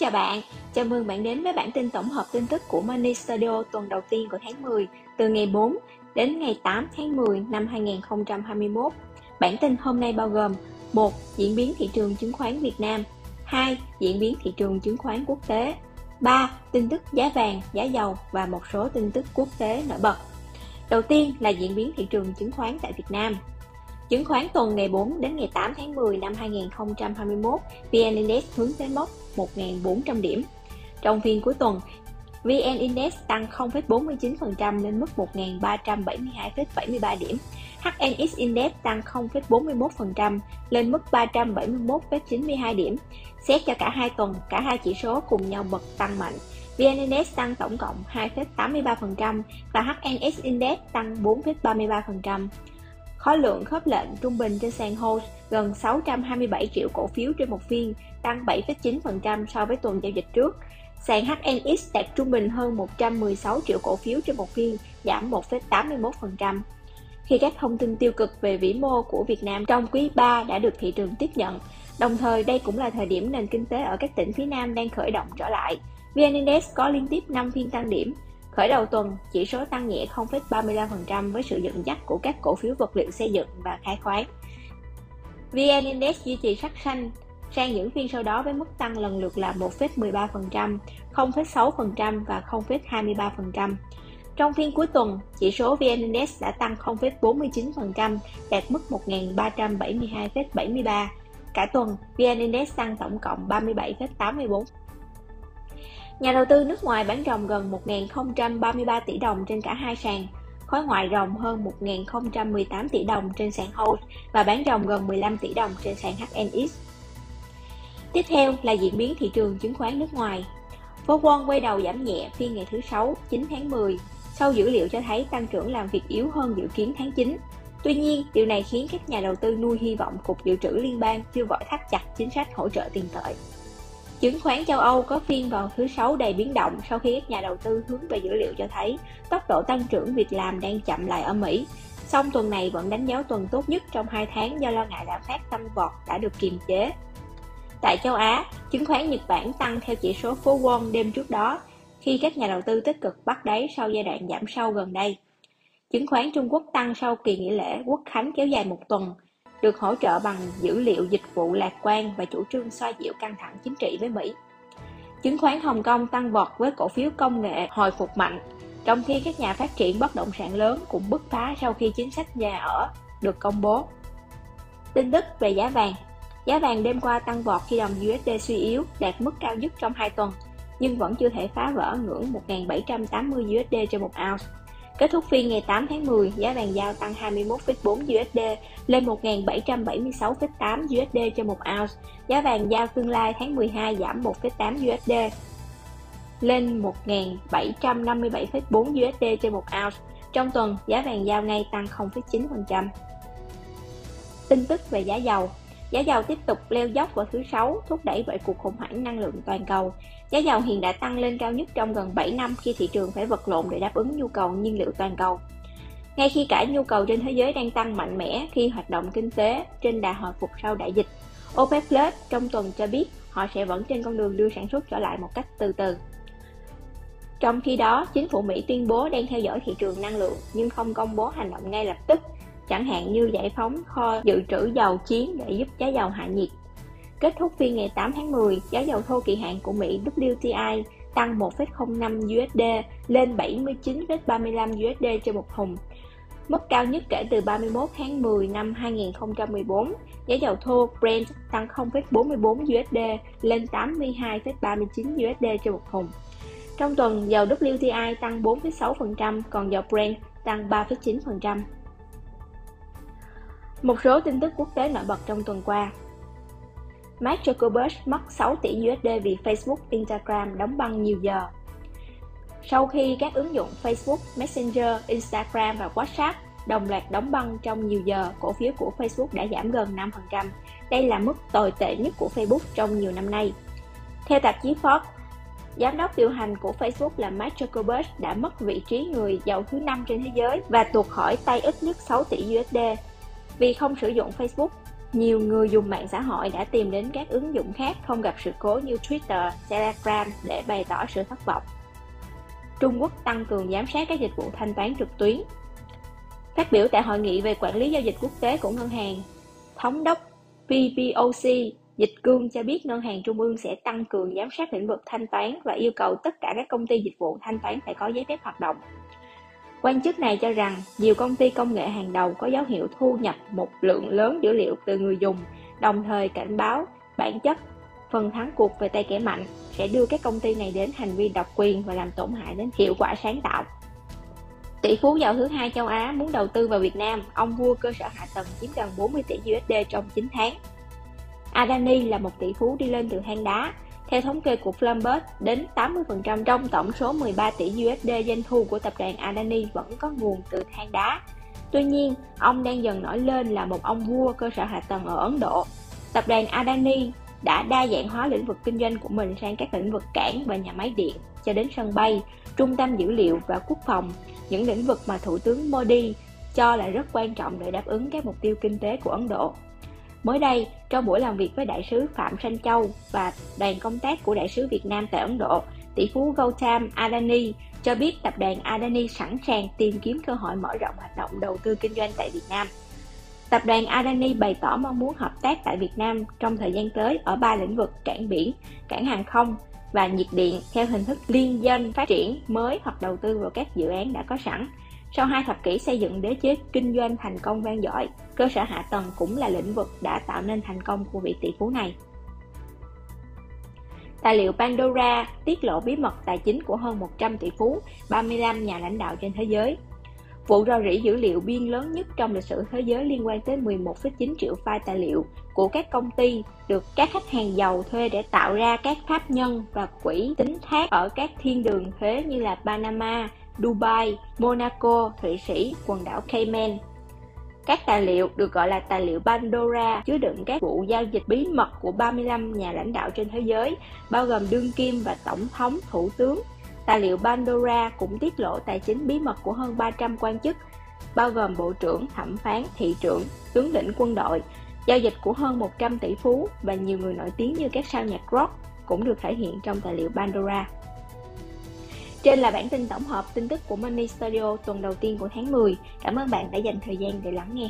chào bạn, chào mừng bạn đến với bản tin tổng hợp tin tức của Money Studio tuần đầu tiên của tháng 10 từ ngày 4 đến ngày 8 tháng 10 năm 2021. Bản tin hôm nay bao gồm 1. Diễn biến thị trường chứng khoán Việt Nam 2. Diễn biến thị trường chứng khoán quốc tế 3. Tin tức giá vàng, giá dầu và một số tin tức quốc tế nổi bật Đầu tiên là diễn biến thị trường chứng khoán tại Việt Nam Chứng khoán tuần ngày 4 đến ngày 8 tháng 10 năm 2021, VN Index hướng tới mốc 1.400 điểm. Trong phiên cuối tuần, VN Index tăng 0,49% lên mức 1.372,73 điểm. HNX Index tăng 0,41% lên mức 371,92 điểm. Xét cho cả hai tuần, cả hai chỉ số cùng nhau bật tăng mạnh. VN Index tăng tổng cộng 2,83% và HNX Index tăng 4,33%. Khối lượng khớp lệnh trung bình trên sàn HOSE gần 627 triệu cổ phiếu trên một phiên, tăng 7,9% so với tuần giao dịch trước. Sàn HNX đạt trung bình hơn 116 triệu cổ phiếu trên một phiên, giảm 1,81%. Khi các thông tin tiêu cực về vĩ mô của Việt Nam trong quý 3 đã được thị trường tiếp nhận, đồng thời đây cũng là thời điểm nền kinh tế ở các tỉnh phía Nam đang khởi động trở lại. VN Index có liên tiếp 5 phiên tăng điểm, Khởi đầu tuần, chỉ số tăng nhẹ 0,35% với sự dẫn dắt của các cổ phiếu vật liệu xây dựng và khai khoáng. VN Index duy trì sắc xanh sang những phiên sau đó với mức tăng lần lượt là 1,13%, 0,6% và 0,23%. Trong phiên cuối tuần, chỉ số VN Index đã tăng 0,49%, đạt mức 1.372,73. Cả tuần, VN Index tăng tổng cộng 37,84 Nhà đầu tư nước ngoài bán ròng gần 1.033 tỷ đồng trên cả hai sàn, khối ngoại ròng hơn 1.018 tỷ đồng trên sàn HOSE và bán ròng gần 15 tỷ đồng trên sàn HNX. Tiếp theo là diễn biến thị trường chứng khoán nước ngoài. Phố Wall quay đầu giảm nhẹ phiên ngày thứ Sáu, 9 tháng 10, sau dữ liệu cho thấy tăng trưởng làm việc yếu hơn dự kiến tháng 9. Tuy nhiên, điều này khiến các nhà đầu tư nuôi hy vọng Cục Dự trữ Liên bang chưa vội thắt chặt chính sách hỗ trợ tiền tệ. Chứng khoán châu Âu có phiên vào thứ Sáu đầy biến động sau khi các nhà đầu tư hướng về dữ liệu cho thấy tốc độ tăng trưởng việc làm đang chậm lại ở Mỹ. Song tuần này vẫn đánh dấu tuần tốt nhất trong 2 tháng do lo ngại lạm phát tăng vọt đã được kiềm chế. Tại châu Á, chứng khoán Nhật Bản tăng theo chỉ số phố Wall đêm trước đó khi các nhà đầu tư tích cực bắt đáy sau giai đoạn giảm sâu gần đây. Chứng khoán Trung Quốc tăng sau kỳ nghỉ lễ Quốc Khánh kéo dài một tuần được hỗ trợ bằng dữ liệu dịch vụ lạc quan và chủ trương xoa dịu căng thẳng chính trị với Mỹ. Chứng khoán Hồng Kông tăng vọt với cổ phiếu công nghệ hồi phục mạnh, trong khi các nhà phát triển bất động sản lớn cũng bứt phá sau khi chính sách nhà ở được công bố. Tin tức về giá vàng Giá vàng đêm qua tăng vọt khi đồng USD suy yếu, đạt mức cao nhất trong 2 tuần, nhưng vẫn chưa thể phá vỡ ngưỡng 1.780 USD trên một ounce. Kết thúc phiên ngày 8 tháng 10, giá vàng giao tăng 21,4 USD lên 1.776,8 USD trên một ounce. Giá vàng giao tương lai tháng 12 giảm 1,8 USD lên 1.757,4 USD trên một ounce. Trong tuần, giá vàng giao ngay tăng 0,9%. Tin tức về giá dầu Giá dầu tiếp tục leo dốc vào thứ sáu, thúc đẩy bởi cuộc khủng hoảng năng lượng toàn cầu. Giá dầu hiện đã tăng lên cao nhất trong gần 7 năm khi thị trường phải vật lộn để đáp ứng nhu cầu nhiên liệu toàn cầu. Ngay khi cả nhu cầu trên thế giới đang tăng mạnh mẽ khi hoạt động kinh tế trên đà hồi phục sau đại dịch, OPEC Plus trong tuần cho biết họ sẽ vẫn trên con đường đưa sản xuất trở lại một cách từ từ. Trong khi đó, chính phủ Mỹ tuyên bố đang theo dõi thị trường năng lượng nhưng không công bố hành động ngay lập tức chẳng hạn như giải phóng kho dự trữ dầu chiến để giúp giá dầu hạ nhiệt. Kết thúc phiên ngày 8 tháng 10, giá dầu thô kỳ hạn của Mỹ WTI tăng 1,05 USD lên 79,35 USD trên một thùng, mức cao nhất kể từ 31 tháng 10 năm 2014. Giá dầu thô Brent tăng 0,44 USD lên 82,39 USD trên một thùng. Trong tuần, dầu WTI tăng 4,6%, còn dầu Brent tăng 3,9%. Một số tin tức quốc tế nổi bật trong tuần qua Mark Zuckerberg mất 6 tỷ USD vì Facebook, Instagram đóng băng nhiều giờ. Sau khi các ứng dụng Facebook, Messenger, Instagram và WhatsApp đồng loạt đóng băng trong nhiều giờ, cổ phiếu của Facebook đã giảm gần 5%. Đây là mức tồi tệ nhất của Facebook trong nhiều năm nay. Theo tạp chí Forbes, giám đốc điều hành của Facebook là Mark Zuckerberg đã mất vị trí người giàu thứ năm trên thế giới và tuột khỏi tay ít nhất 6 tỷ USD vì không sử dụng Facebook. nhiều người dùng mạng xã hội đã tìm đến các ứng dụng khác không gặp sự cố như Twitter, Telegram để bày tỏ sự thất vọng. Trung Quốc tăng cường giám sát các dịch vụ thanh toán trực tuyến. Phát biểu tại hội nghị về quản lý giao dịch quốc tế của ngân hàng, thống đốc PBOC Dịch Cương cho biết ngân hàng trung ương sẽ tăng cường giám sát lĩnh vực thanh toán và yêu cầu tất cả các công ty dịch vụ thanh toán phải có giấy phép hoạt động. Quan chức này cho rằng nhiều công ty công nghệ hàng đầu có dấu hiệu thu nhập một lượng lớn dữ liệu từ người dùng, đồng thời cảnh báo bản chất phần thắng cuộc về tay kẻ mạnh sẽ đưa các công ty này đến hành vi độc quyền và làm tổn hại đến hiệu quả sáng tạo. Tỷ phú giàu thứ hai châu Á muốn đầu tư vào Việt Nam, ông vua cơ sở hạ tầng chiếm gần 40 tỷ USD trong 9 tháng. Adani là một tỷ phú đi lên từ hang đá. Theo thống kê của Bloomberg, đến 80% trong tổng số 13 tỷ USD doanh thu của tập đoàn Adani vẫn có nguồn từ than đá. Tuy nhiên, ông đang dần nổi lên là một ông vua cơ sở hạ tầng ở Ấn Độ. Tập đoàn Adani đã đa dạng hóa lĩnh vực kinh doanh của mình sang các lĩnh vực cảng và nhà máy điện, cho đến sân bay, trung tâm dữ liệu và quốc phòng, những lĩnh vực mà Thủ tướng Modi cho là rất quan trọng để đáp ứng các mục tiêu kinh tế của Ấn Độ. Mới đây, trong buổi làm việc với đại sứ Phạm Sanh Châu và đoàn công tác của đại sứ Việt Nam tại Ấn Độ, tỷ phú Gautam Adani cho biết tập đoàn Adani sẵn sàng tìm kiếm cơ hội mở rộng hoạt động đầu tư kinh doanh tại Việt Nam. Tập đoàn Adani bày tỏ mong muốn hợp tác tại Việt Nam trong thời gian tới ở ba lĩnh vực cảng biển, cảng hàng không và nhiệt điện theo hình thức liên doanh phát triển mới hoặc đầu tư vào các dự án đã có sẵn sau hai thập kỷ xây dựng đế chế kinh doanh thành công vang dội, cơ sở hạ tầng cũng là lĩnh vực đã tạo nên thành công của vị tỷ phú này. Tài liệu Pandora tiết lộ bí mật tài chính của hơn 100 tỷ phú, 35 nhà lãnh đạo trên thế giới. Vụ rò rỉ dữ liệu biên lớn nhất trong lịch sử thế giới liên quan tới 11,9 triệu file tài liệu của các công ty được các khách hàng giàu thuê để tạo ra các pháp nhân và quỹ tính thác ở các thiên đường thuế như là Panama, Dubai, Monaco, Thụy Sĩ, quần đảo Cayman. Các tài liệu được gọi là tài liệu Pandora chứa đựng các vụ giao dịch bí mật của 35 nhà lãnh đạo trên thế giới, bao gồm đương kim và tổng thống, thủ tướng. Tài liệu Pandora cũng tiết lộ tài chính bí mật của hơn 300 quan chức, bao gồm bộ trưởng, thẩm phán, thị trưởng, tướng lĩnh quân đội, giao dịch của hơn 100 tỷ phú và nhiều người nổi tiếng như các sao nhạc rock cũng được thể hiện trong tài liệu Pandora. Trên là bản tin tổng hợp tin tức của Money Studio tuần đầu tiên của tháng 10. Cảm ơn bạn đã dành thời gian để lắng nghe.